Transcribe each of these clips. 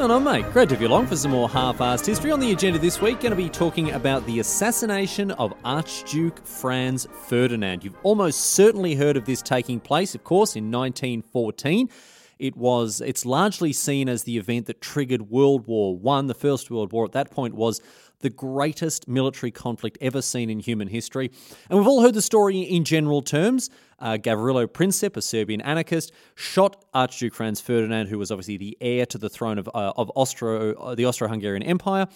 Going on, mate? Great to have you along for some more half-assed history. On the agenda this week, going to be talking about the assassination of Archduke Franz Ferdinand. You've almost certainly heard of this taking place, of course, in 1914. It was it's largely seen as the event that triggered World War One. The First World War at that point was the greatest military conflict ever seen in human history. And we've all heard the story in general terms. Uh, Gavrilo Princip, a Serbian anarchist, shot Archduke Franz Ferdinand, who was obviously the heir to the throne of, uh, of Austro, uh, the Austro-Hungarian Empire.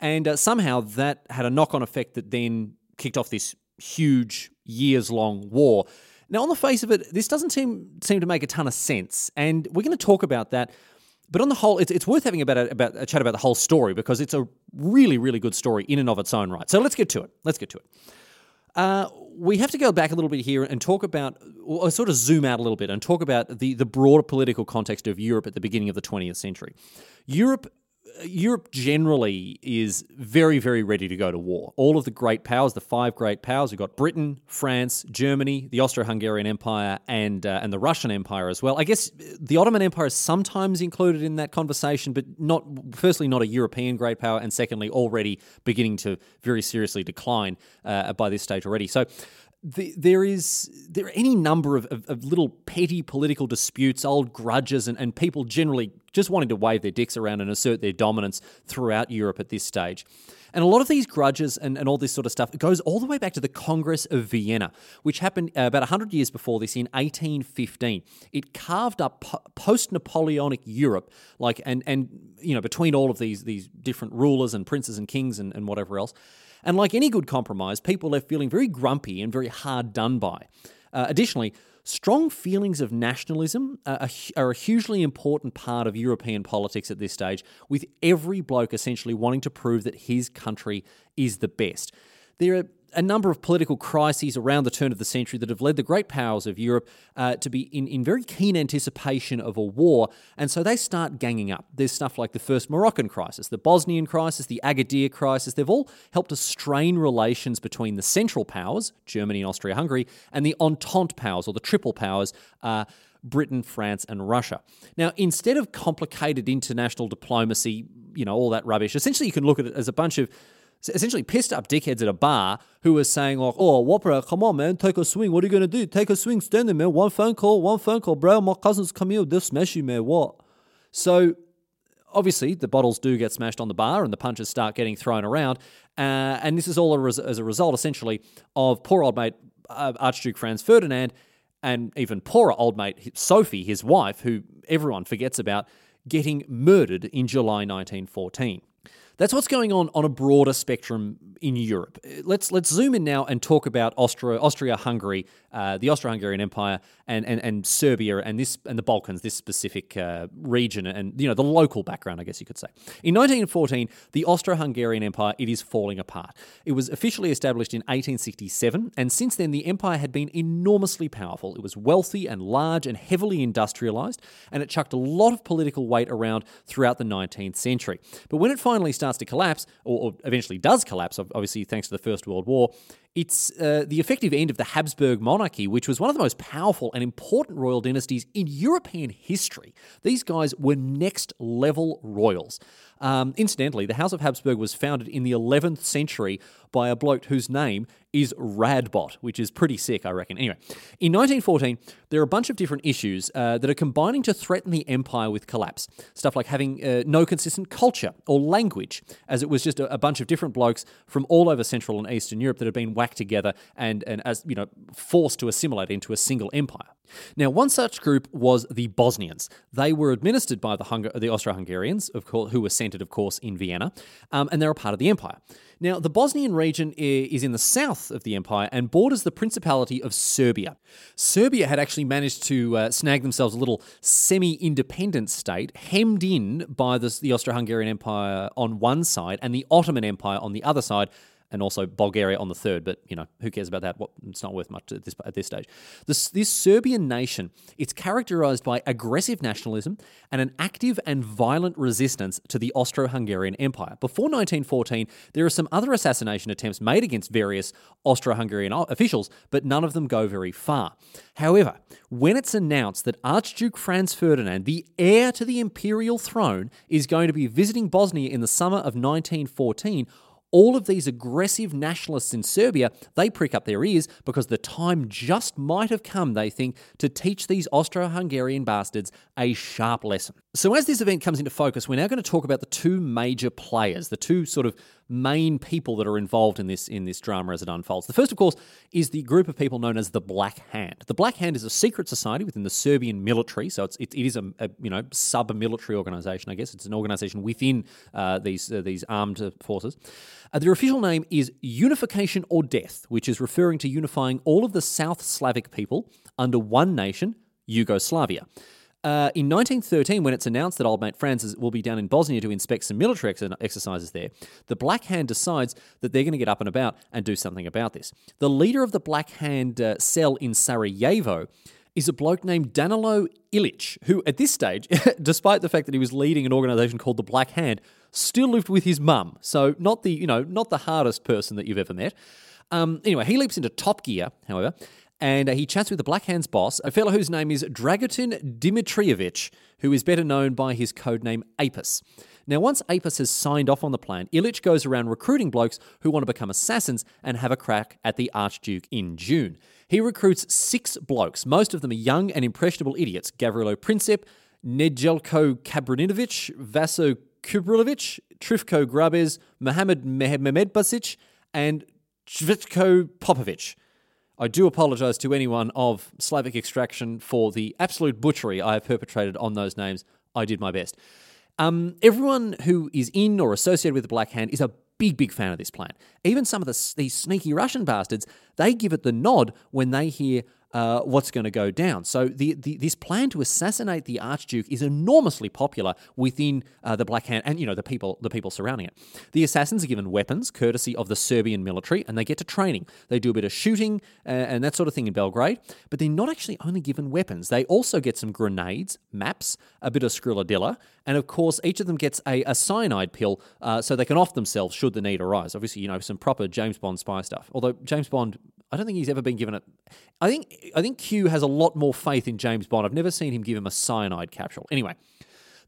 And uh, somehow that had a knock-on effect that then kicked off this huge years-long war. Now, on the face of it, this doesn't seem seem to make a ton of sense, and we're going to talk about that but on the whole, it's, it's worth having about a, about a chat about the whole story because it's a really, really good story in and of its own right. So let's get to it. Let's get to it. Uh, we have to go back a little bit here and talk about, or sort of zoom out a little bit and talk about the, the broader political context of Europe at the beginning of the 20th century. Europe Europe generally is very, very ready to go to war. All of the great powers, the five great powers, we've got Britain, France, Germany, the Austro-Hungarian Empire, and uh, and the Russian Empire as well. I guess the Ottoman Empire is sometimes included in that conversation, but not. Firstly, not a European great power, and secondly, already beginning to very seriously decline uh, by this stage already. So the, there is there are any number of, of, of, little petty political disputes, old grudges, and, and people generally just wanting to wave their dicks around and assert their dominance throughout Europe at this stage. And a lot of these grudges and, and all this sort of stuff goes all the way back to the Congress of Vienna, which happened uh, about 100 years before this in 1815. It carved up po- post-Napoleonic Europe, like and and you know between all of these these different rulers and princes and kings and, and whatever else. And like any good compromise, people left feeling very grumpy and very hard done by. Uh, additionally, strong feelings of nationalism are, are, a hugely important part of European politics at this stage, with every bloke essentially wanting to prove that his country is the best. There are a number of political crises around the turn of the century that have led the great powers of Europe uh, to be in, in very keen anticipation of a war, and so they start ganging up. There's stuff like the first Moroccan crisis, the Bosnian crisis, the Agadir crisis. They've all helped to strain relations between the Central Powers, Germany and Austria Hungary, and the Entente Powers, or the Triple Powers. Uh, Britain, France, and Russia. Now, instead of complicated international diplomacy, you know, all that rubbish, essentially you can look at it as a bunch of essentially pissed up dickheads at a bar who were saying like, "Oh, Whopper, come on, man, take a swing. What are you gonna do? Take a swing, stand there, man. One phone call, one phone call, bro. My cousins come here, they'll smash you, man. What?" So obviously the bottles do get smashed on the bar and the punches start getting thrown around, uh, and this is all a res- as a result, essentially, of poor old mate uh, Archduke Franz Ferdinand. And even poorer old mate Sophie, his wife, who everyone forgets about, getting murdered in July 1914. That's what's going on on a broader spectrum in Europe. Let's let's zoom in now and talk about Austria, Austria-Hungary, uh, the Austro-Hungarian Empire, and, and and Serbia and this and the Balkans, this specific uh, region, and you know the local background, I guess you could say. In 1914, the Austro-Hungarian Empire it is falling apart. It was officially established in 1867, and since then the empire had been enormously powerful. It was wealthy and large and heavily industrialized, and it chucked a lot of political weight around throughout the 19th century. But when it finally started starts to collapse, or, or eventually does collapse, obviously thanks to the First World War, it's uh, the effective end of the Habsburg monarchy, which was one of the most powerful and important royal dynasties in European history. These guys were next level royals. Um, incidentally, the House of Habsburg was founded in the 11th century by a bloke whose name is Radbot, which is pretty sick, I reckon. Anyway, in 1914, there are a bunch of different issues uh, that are combining to threaten the empire with collapse. Stuff like having uh, no consistent culture or language, as it was just a, a, bunch of different blokes from all over Central and Eastern Europe that had been whacked together and, and as you know, forced to assimilate into a single empire. Now, one such group was the Bosnians. They were administered by the, the Austro-Hungarians, of course, who were centered, of course, in Vienna, um, and they're a part of the empire. Now, the Bosnian region is in the south of the empire and borders the Principality of Serbia. Serbia had actually managed to uh, snag themselves a little semi independent state, hemmed in by the, the Austro Hungarian Empire on one side and the Ottoman Empire on the other side and also Bulgaria on the third. But you know, who cares about that? It's not worth much at this at this stage. This this Serbian nation, it's characterized by aggressive nationalism and an active and violent resistance to the Austro-Hungarian Empire. Before 1914, there are some other assassination attempts made against various Austro-Hungarian officials, but none of them go very far. However, when it's announced that Archduke Franz Ferdinand, the heir to the imperial throne, is going to be visiting Bosnia in the summer of 1914, all of these aggressive nationalists in Serbia, they prick up their ears because the time just might have come, they think, to teach these Austro Hungarian bastards a sharp lesson. So, as this event comes into focus, we're now going to talk about the two major players, the two sort of main people that are involved in this in this drama as it unfolds. The first, of course, is the group of people known as the Black Hand. The Black Hand is a secret society within the Serbian military, so it's it, it is a, a you know sub-military organization. I guess it's an organization within uh, these uh, these armed forces. Uh, their official name is Unification or Death, which is referring to unifying all of the South Slavic people under one nation, Yugoslavia. Uh, in 1913, when it's announced that old mate Franz will be down in Bosnia to inspect some military ex- exercises there, the Black Hand decides that they're going to get up and about and do something about this. The leader of the Black Hand uh, cell in Sarajevo is a bloke named Danilo Ilic, who at this stage, despite the fact that he was leading an organization called the Black Hand, still lived with his mum. So not the you know not the hardest person that you've ever met. Um, anyway, he leaps into top gear, however, and uh, he chats with the Black Hand's boss, a fellow whose name is Dragutin Dimitrievich, who is better known by his codename Apis. Now, once Apis has signed off on the plan, Ilic goes around recruiting blokes who want to become assassins and have a crack at the Archduke in June. He recruits six blokes, most of them are young and impressionable idiots Gavrilo Princip, Nedjelko Kabrininovic, Vaso Kubrilovic, Trifko Grabez, Mohamed Mehmedbasic, and Zvitko Popovic. I do apologise to anyone of Slavic extraction for the absolute butchery I have perpetrated on those names. I did my best. Um, everyone who is in or associated with the Black Hand is a big, big fan of this plan. Even some of the, these sneaky Russian bastards, they give it the nod when they hear uh, what's going to go down. So the, the, this plan to assassinate the Archduke is enormously popular within uh, the Black Hand and you know the people the people surrounding it. The assassins are given weapons courtesy of the Serbian military, and they get to training. They do a bit of shooting uh, and that sort of thing in Belgrade, but they're not actually only given weapons. They also get some grenades, maps, a bit of skrilladilla, and of course each of them gets a, a cyanide pill uh, so they can off themselves should the need arise. Obviously, you know some proper James Bond spy stuff. Although James Bond I don't think he's ever been given it. I think I think Q has a lot more faith in James Bond. I've never seen him give him a cyanide capsule. Anyway,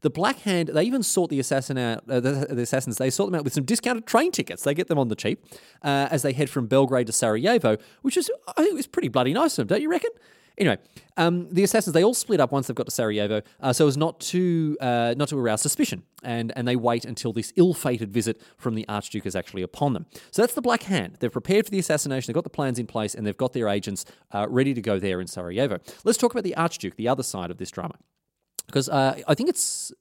the Black Hand they even sort the assassin out. Uh, the, the, assassins they sort them out with some discounted train tickets. They get them on the cheap uh, as they head from Belgrade to Sarajevo, which is I think was pretty bloody nice of them, don't you reckon? Anyway, um, the assassins they all split up once they've got to Sarajevo, uh, so as not to uh, not to arouse suspicion, and and they wait until this ill-fated visit from the Archduke is actually upon them. So that's the Black Hand. They've prepared for the assassination. They've got the plans in place, and they've got their agents uh, ready to go there in Sarajevo. Let's talk about the Archduke, the other side of this drama because uh, I think it's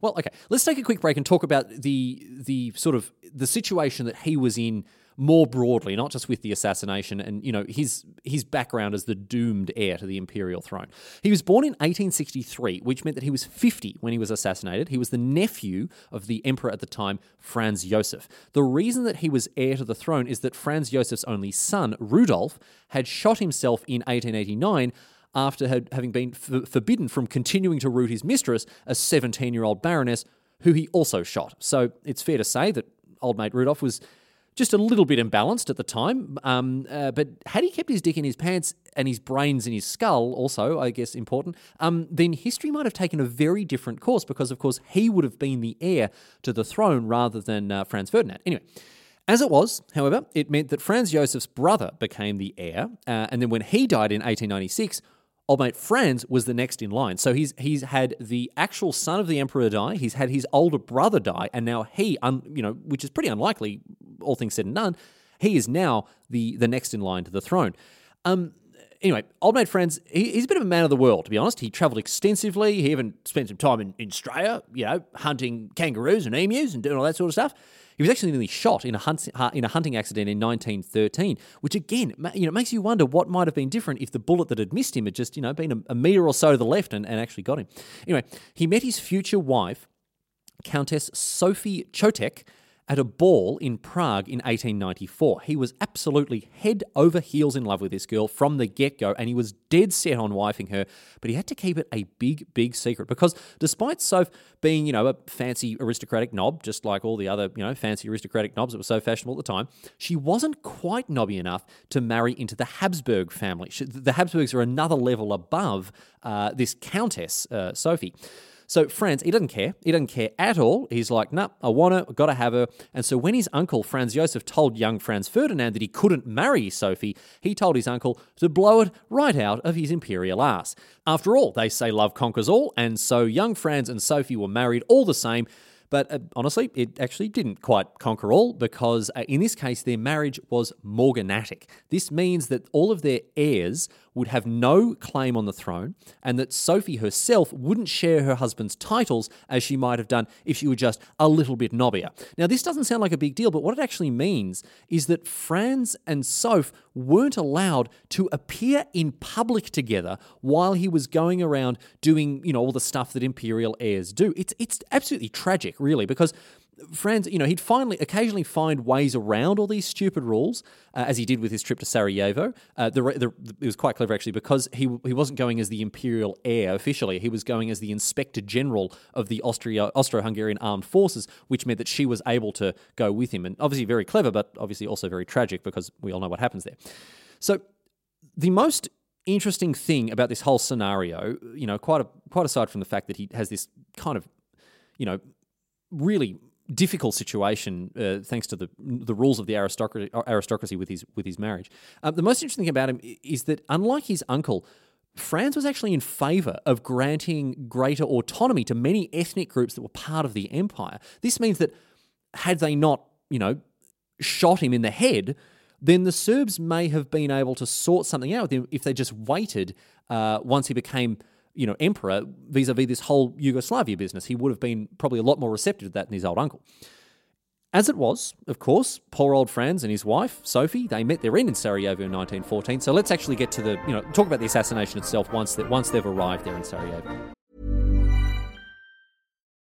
well. Okay, let's take a quick break and talk about the the sort of the situation that he was in more broadly, not just with the assassination and you know his his background as the doomed heir to the imperial throne. He was born in 1863, which meant that he was 50 when he was assassinated. He was the nephew of the emperor at the time, Franz Josef. The reason that he was heir to the throne is that Franz Josef's only son, Rudolf, had shot himself in 1889 after having been f- forbidden from continuing to root his mistress, a 17 year old baroness who he also shot. So it's fair to say that old mate Rudolf was just a little bit imbalanced at the time. Um, uh, but had he kept his dick in his pants and his brains in his skull, also, I guess, important, um, then history might have taken a very different course because, of course, he would have been the heir to the throne rather than uh, Franz Ferdinand. Anyway. As it was, however, it meant that Franz Josef's brother became the heir, uh, and then when he died in 1896, old mate Franz was the next in line. So he's he's had the actual son of the emperor die, he's had his older brother die, and now he, un, you know, which is pretty unlikely, all things said and done, he is now the the next in line to the throne. Um, anyway, old mate Franz, he, he's a bit of a man of the world, to be honest. He travelled extensively. He even spent some time in, in Australia, you know, hunting kangaroos and emus and doing all that sort of stuff. He was actually nearly shot in a, hunt, in a hunting accident in 1913, which again, you know, makes you wonder what might have been different if the bullet that had missed him had just, you know, been a, a metre or so to the left and, and actually got him. Anyway, he met his future wife, Countess Sophie Chotek, at a ball in Prague in 1894. He was absolutely head over heels in love with this girl from the get go, and he was dead set on wifing her, but he had to keep it a big, big secret because despite Soph being, you know, a fancy aristocratic knob, just like all the other, you know, fancy aristocratic knobs that were so fashionable at the time, she wasn't quite knobby enough to marry into the Habsburg family. The Habsburgs are another level above uh, this Countess, uh, Sophie. So Franz, he doesn't care. He doesn't care at all. He's like, nah, I want her, got to have her. And so when his uncle, Franz Josef, told young Franz Ferdinand that he couldn't marry Sophie, he told his uncle to blow it right out of his imperial ass. After all, they say love conquers all, and so young Franz and Sophie were married all the same. But uh, honestly, it actually didn't quite conquer all because uh, in this case, their marriage was morganatic. This means that all of their heirs would have no claim on the throne, and that Sophie herself wouldn't share her husband's titles as she might have done if she were just a little bit knobbier. Now, this doesn't sound like a big deal, but what it actually means is that Franz and Soph weren't allowed to appear in public together while he was going around doing, you know, all the stuff that imperial heirs do. It's it's absolutely tragic, really, because Franz, you know, he'd finally occasionally find ways around all these stupid rules, uh, as he did with his trip to Sarajevo. Uh, the, the, it was quite clever actually because he he wasn't going as the imperial heir officially; he was going as the inspector general of the Austria Austro-Hungarian armed forces, which meant that she was able to go with him. And obviously very clever, but obviously also very tragic because we all know what happens there. So the most interesting thing about this whole scenario, you know, quite a, quite aside from the fact that he has this kind of, you know, really difficult situation uh, thanks to the the rules of the aristocracy, aristocracy with his with his marriage. Um, the most interesting thing about him is that unlike his uncle. Franz was actually in favour of granting greater autonomy to many ethnic groups that were part of the empire. This means that had they not, you know, shot him in the head, then the Serbs may have been able to sort something out with him if they just waited uh, once he became you know, emperor vis-a-vis this whole Yugoslavia business. He would have been probably a lot more receptive to that than his old uncle. As it was, of course, poor old Franz and his wife, Sophie, they met their end in Sarajevo in 1914. So let's actually get to the, you know, talk about the assassination itself once that once they've arrived there in Sarajevo.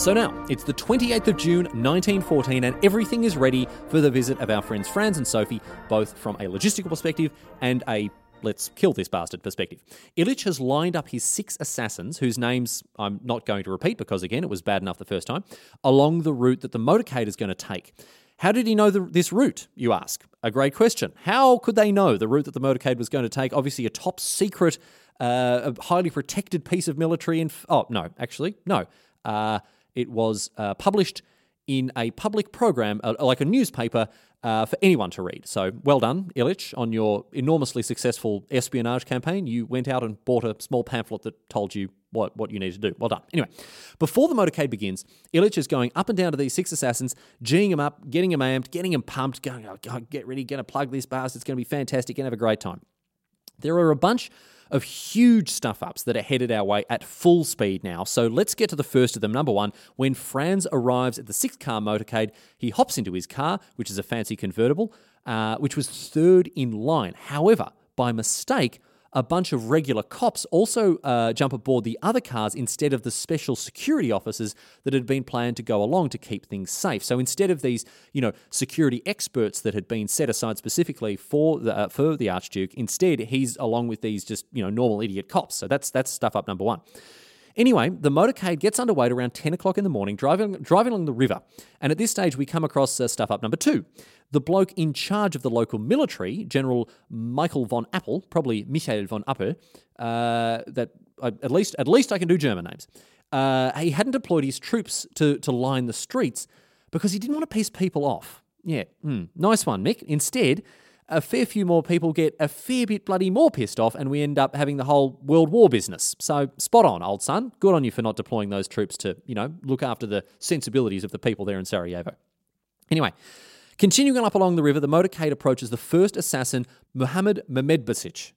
So now, it's the 28th of June 1914, and everything is ready for the visit of our friends Franz and Sophie, both from a logistical perspective and a let's kill this bastard perspective. Ilic has lined up his six assassins, whose names I'm not going to repeat because, again, it was bad enough the first time, along the route that the motorcade is going to take. How did he know the, this route, you ask? A great question. How could they know the route that the motorcade was going to take? Obviously, a top secret, uh, highly protected piece of military. Inf- oh, no, actually, no. Uh, it was uh, published in a public program, uh, like a newspaper, uh, for anyone to read. So well done, Ilic, on your enormously successful espionage campaign. You went out and bought a small pamphlet that told you what, what you need to do. Well done. Anyway, before the motorcade begins, Ilic is going up and down to these six assassins, geeing them up, getting them amped, getting them pumped, going, oh, God, get ready, going to plug this bastard, it's going to be fantastic, going to have a great time. There are a bunch of huge stuff ups that are headed our way at full speed now. So let's get to the first of them. Number one, when Franz arrives at the six car motorcade, he hops into his car, which is a fancy convertible, uh, which was third in line. However, by mistake, a bunch of regular cops also uh, jump aboard the other cars instead of the special security officers that had been planned to go along to keep things safe. So instead of these, you know, security experts that had been set aside specifically for the uh, for the Archduke, instead he's along with these just you know normal idiot cops. So that's that's stuff up number one. Anyway, the motorcade gets underway at around 10 o'clock in the morning, driving, driving along the river. And at this stage, we come across uh, stuff up number two. The bloke in charge of the local military, General Michael von Appel, probably Michael von Appel, uh, that I, at least at least I can do German names. Uh, he hadn't deployed his troops to, to line the streets because he didn't want to piss people off. Yeah, mm, nice one, Mick. Instead, a fair few more people get a fair bit bloody more pissed off, and we end up having the whole World War business. So, spot on, old son. Good on you for not deploying those troops to, you know, look after the sensibilities of the people there in Sarajevo. Anyway, continuing up along the river, the motorcade approaches the first assassin, Muhammad Mehmedbasic.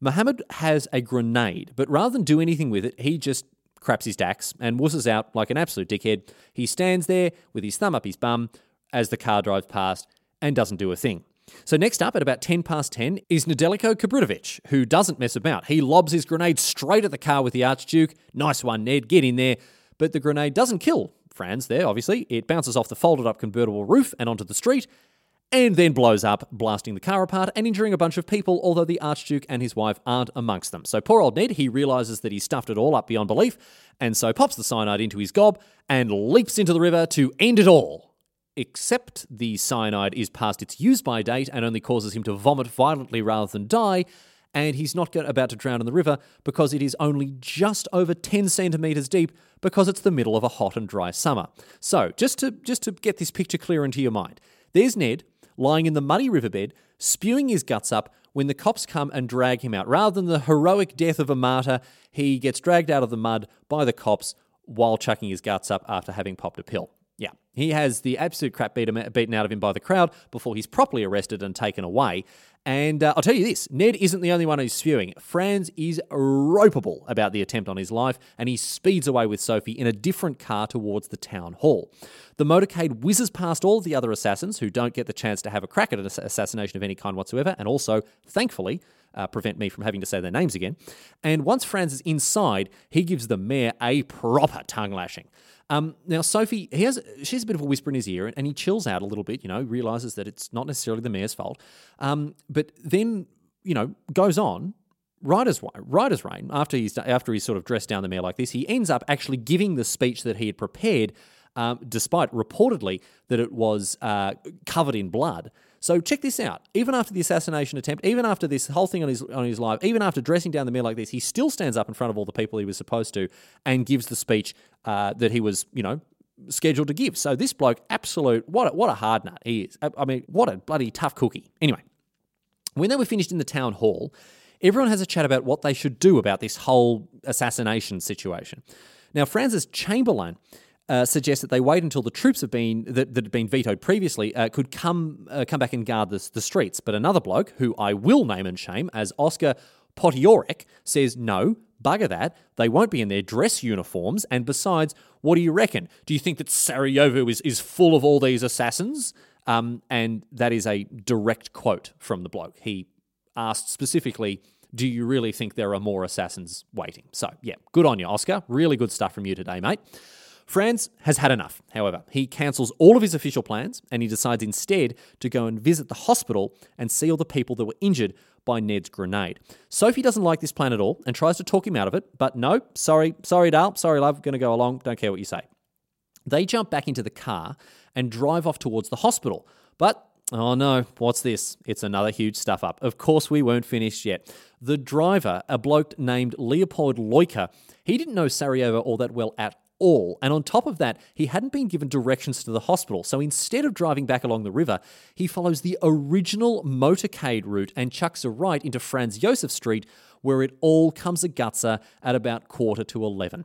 Muhammad has a grenade, but rather than do anything with it, he just craps his dacks and wusses out like an absolute dickhead. He stands there with his thumb up his bum as the car drives past and doesn't do a thing. So next up at about 10 past 10 is Nedeljko Kabritovic, who doesn't mess about. He lobs his grenade straight at the car with the Archduke. Nice one, Ned, get in there. But the grenade doesn't kill Franz there, obviously. It bounces off the folded up convertible roof and onto the street, and then blows up, blasting the car apart and injuring a bunch of people, although the Archduke and his wife aren't amongst them. So poor old Ned, he realizes that he stuffed it all up beyond belief, and so pops the cyanide into his gob and leaps into the river to end it all except the cyanide is past its use by date and only causes him to vomit violently rather than die, and he's not about to drown in the river because it is only just over 10 centimeters deep because it's the middle of a hot and dry summer. So, just to just to get this picture clear into your mind, there's Ned lying in the muddy riverbed, spewing his guts up when the cops come and drag him out. Rather than the heroic death of a martyr, he gets dragged out of the mud by the cops while chucking his guts up after having popped a pill. Yeah, he has the absolute crap beaten out of him by the crowd before he's properly arrested and taken away. And uh, I'll tell you this Ned isn't the only one who's spewing. Franz is ropeable about the attempt on his life, and he speeds away with Sophie in a different car towards the town hall. The motorcade whizzes past all of the other assassins who don't get the chance to have a crack at an assassination of any kind whatsoever, and also, thankfully, uh, prevent me from having to say their names again. And once Franz is inside, he gives the mayor a proper tongue lashing. Um, now, Sophie, he has she has a bit of a whisper in his ear, and he chills out a little bit. You know, realizes that it's not necessarily the mayor's fault, um, but then you know goes on. As right rain. After he's after he's sort of dressed down the mayor like this, he ends up actually giving the speech that he had prepared, um, despite reportedly that it was uh, covered in blood. So check this out. Even after the assassination attempt, even after this whole thing on his on his life, even after dressing down the mayor like this, he still stands up in front of all the people he was supposed to and gives the speech uh, that he was, you know, scheduled to give. So this bloke, absolute what a, what a hard nut he is. I mean, what a bloody tough cookie. Anyway, when they were finished in the town hall, everyone has a chat about what they should do about this whole assassination situation. Now, Franz's Chamberlain uh, suggests that they wait until the troops have been that, that had been vetoed previously uh, could come uh, come back and guard the, the streets. But another bloke, who I will name and shame as Oscar Potiorek, says no, bugger that. They won't be in their dress uniforms. And besides, what do you reckon? Do you think that Sarajevo is, is full of all these assassins? Um, and that is a direct quote from the bloke. He asked specifically, Do you really think there are more assassins waiting? So, yeah, good on you, Oscar. Really good stuff from you today, mate. Franz has had enough, however. He cancels all of his official plans and he decides instead to go and visit the hospital and see all the people that were injured by Ned's grenade. Sophie doesn't like this plan at all and tries to talk him out of it, but no, sorry, sorry, Dale, sorry, love, gonna go along, don't care what you say. They jump back into the car and drive off towards the hospital, but Oh no, what's this? It's another huge stuff up. Of course, we weren't finished yet. The driver, a bloke named Leopold Lojka, he didn't know Sarajevo all that well at all. And on top of that, he hadn't been given directions to the hospital. So instead of driving back along the river, he follows the original motorcade route and chucks a right into Franz Josef Street, where it all comes a gutser at about quarter to 11.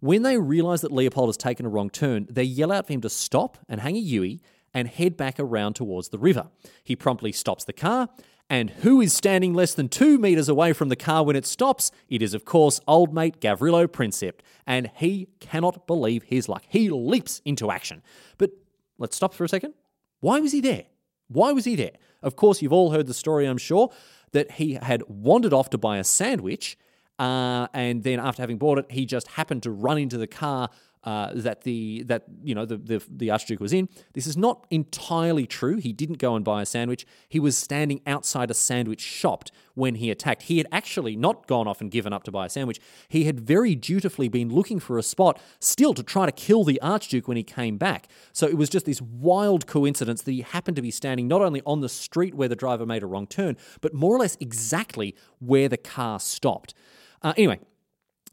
When they realise that Leopold has taken a wrong turn, they yell out for him to stop and hang a Yui and head back around towards the river. He promptly stops the car, and who is standing less than two metres away from the car when it stops? It is, of course, old mate Gavrilo Princip, and he cannot believe his luck. He leaps into action. But let's stop for a second. Why was he there? Why was he there? Of course, you've all heard the story, I'm sure, that he had wandered off to buy a sandwich uh, and then after having bought it, he just happened to run into the car uh, that the that you know the, the the archduke was in. This is not entirely true. He didn't go and buy a sandwich. He was standing outside a sandwich shop when he attacked. He had actually not gone off and given up to buy a sandwich. He had very dutifully been looking for a spot still to try to kill the archduke when he came back. So it was just this wild coincidence that he happened to be standing not only on the street where the driver made a wrong turn, but more or less exactly where the car stopped. Uh, anyway,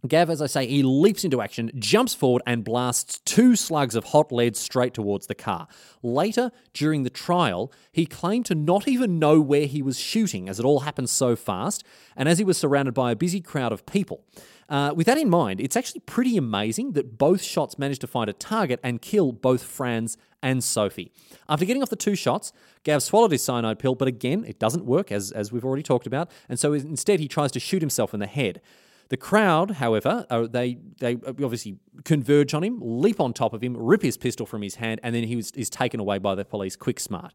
Gav, as I say, he leaps into action, jumps forward, and blasts two slugs of hot lead straight towards the car. Later, during the trial, he claimed to not even know where he was shooting, as it all happened so fast, and as he was surrounded by a busy crowd of people. Uh, with that in mind, it's actually pretty amazing that both shots managed to find a target and kill both Franz and Sophie. After getting off the two shots, Gav swallowed his cyanide pill, but again, it doesn't work, as, as we've already talked about, and so instead he tries to shoot himself in the head. The crowd, however, uh, they they obviously converge on him, leap on top of him, rip his pistol from his hand, and then he was, is taken away by the police quick smart.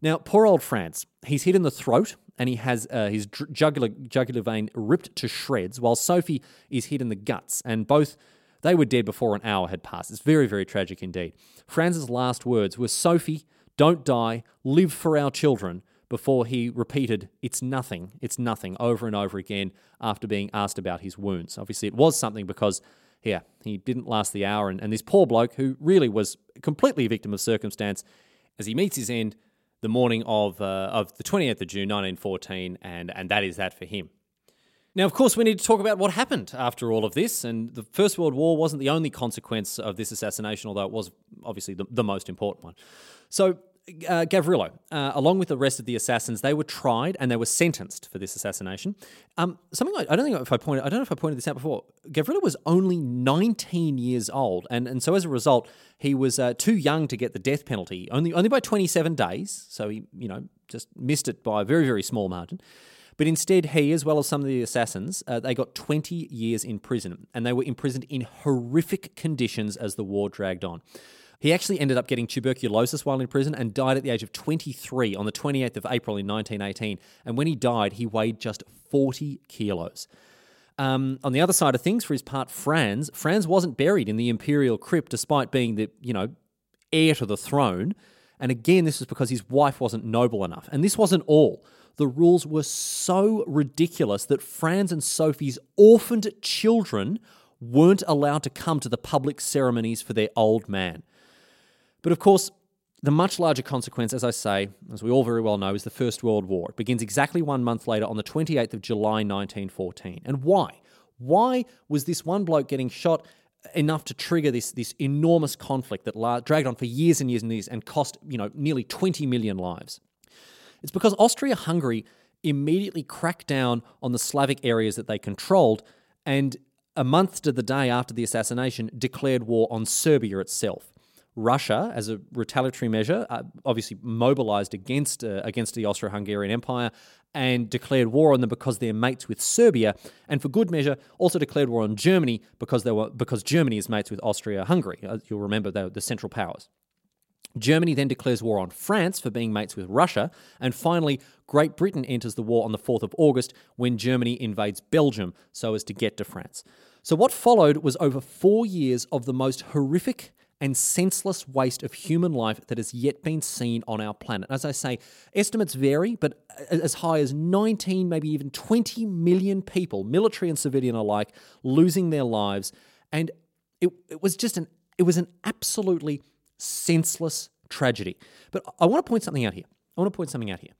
Now, poor old Franz, he's hit in the throat and he has uh, his jugular, jugular vein ripped to shreds, while Sophie is hit in the guts, and both they were dead before an hour had passed. It's very, very tragic indeed. Franz's last words were, Sophie, don't die, live for our children, before he repeated, It's nothing, it's nothing, over and over again after being asked about his wounds. Obviously, it was something because, yeah, he didn't last the hour. And, and this poor bloke, who really was completely a victim of circumstance, as he meets his end the morning of, uh, of the 28th of June, 1914, and, and that is that for him. Now, of course, we need to talk about what happened after all of this. And the First World War wasn't the only consequence of this assassination, although it was obviously the, the most important one. So, uh, Gavrilo, uh, along with the rest of the assassins, they were tried and they were sentenced for this assassination. Um, something I, I don't think if I pointed, I don't know if I pointed this out before. Gavrilo was only 19 years old, and, and so as a result, he was uh, too young to get the death penalty, only only by 27 days. So he, you know, just missed it by a very very small margin. But instead, he, as well as some of the assassins, uh, they got 20 years in prison, and they were imprisoned in horrific conditions as the war dragged on. He actually ended up getting tuberculosis while in prison and died at the age of 23 on the 28th of April in 1918. And when he died, he weighed just 40 kilos. Um, on the other side of things, for his part, Franz, Franz wasn't buried in the imperial crypt despite being the, you know, heir to the throne. And again, this was because his wife wasn't noble enough. And this wasn't all. The rules were so ridiculous that Franz and Sophie's orphaned children weren't allowed to come to the public ceremonies for their old man. But of course, the much larger consequence, as I say, as we all very well know, is the First World War. It begins exactly one month later on the 28th of July 1914. And why? Why was this one bloke getting shot enough to trigger this, this enormous conflict that la- dragged on for years and years and years and cost, you know, nearly 20 million lives? It's because Austria-Hungary immediately cracked down on the Slavic areas that they controlled and a month to the day after the assassination declared war on Serbia itself. Russia, as a retaliatory measure, uh, obviously mobilized against uh, against the Austro-Hungarian Empire and declared war on them because they're mates with Serbia, and for good measure, also declared war on Germany because they were because Germany is mates with Austria-Hungary. You'll remember were the Central Powers. Germany then declares war on France for being mates with Russia, and finally, Great Britain enters the war on the 4th of August when Germany invades Belgium so as to get to France. So, what followed was over four years of the most horrific and senseless waste of human life that has yet been seen on our planet. As I say, estimates vary, but as high as 19, maybe even 20 million people, military and civilian alike, losing their lives. And it, it was just an it was an absolutely senseless tragedy. But I want to point something out here. I want to point something out here.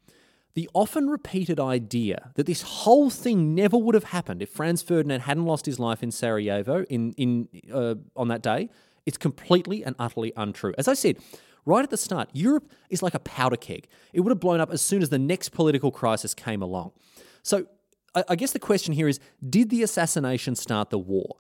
the often repeated idea that this whole thing never would have happened if Franz Ferdinand hadn't lost his life in Sarajevo in, in, uh, on that day, it's completely and utterly untrue. As I said, right at the start, Europe is like a powder keg. It would have blown up as soon as the next political crisis came along. So I, guess the question here is did the assassination start the war?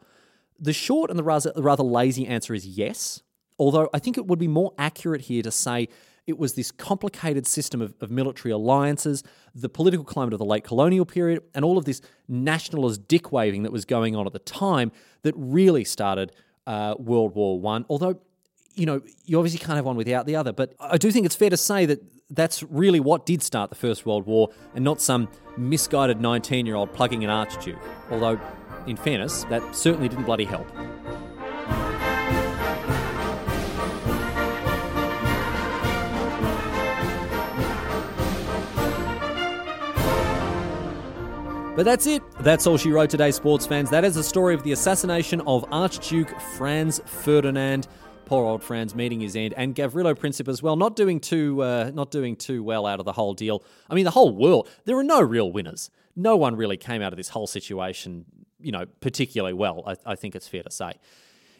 The short and the rather, rather lazy answer is yes, although I think it would be more accurate here to say it was this complicated system of, of, military alliances, the political climate of the late colonial period, and all of this nationalist dick waving that was going on at the time that really started uh, World War One. Although, you know, you obviously can't have one without the other. But I do think it's fair to say that that's really what did start the First World War, and not some misguided 19-year-old plugging an archduke. Although, in fairness, that certainly didn't bloody help. But that's it. That's all she wrote today, sports fans. That is the story of the assassination of Archduke Franz Ferdinand. Poor old Franz meeting his end, and Gavrilo Princip as well, not doing too uh, not doing too well out of the whole deal. I mean, the whole world. There are no real winners. No one really came out of this whole situation, you know, particularly well. I, I think it's fair to say.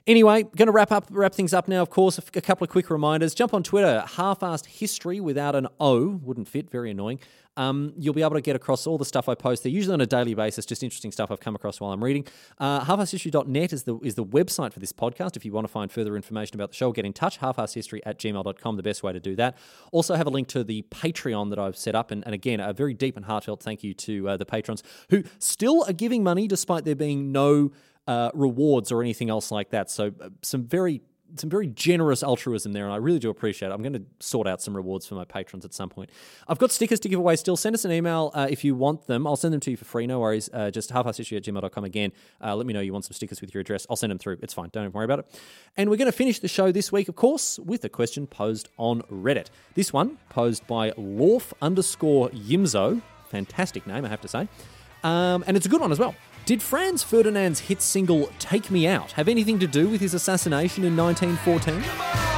Anyway, going to wrap up, wrap things up now. Of course, a couple of quick reminders. Jump on Twitter, half-assed history without an O wouldn't fit. Very annoying. Um, you'll be able to get across all the stuff I post. They're usually on a daily basis, just interesting stuff I've come across while I'm reading. Uh, halfassedhistory.net is the is the website for this podcast. If you want to find further information about the show, get in touch. Halfassedhistory at gmail.com, the best way to do that. Also, have a link to the Patreon that I've set up. And, and again, a very deep and heartfelt thank you to uh, the patrons who still are giving money despite there being no uh, rewards or anything else like that. So, uh, some very some very generous altruism there, and I really do appreciate it. I'm going to sort out some rewards for my patrons at some point. I've got stickers to give away still. Send us an email uh, if you want them. I'll send them to you for free, no worries. Uh, just halfassedhistory at gmail.com again. Uh, let me know you want some stickers with your address. I'll send them through. It's fine. Don't worry about it. And we're going to finish the show this week, of course, with a question posed on Reddit. This one posed by Lorf underscore Yimzo. Fantastic name, I have to say. Um, and it's a good one as well. Did Franz Ferdinand's hit single Take Me Out have anything to do with his assassination in 1914?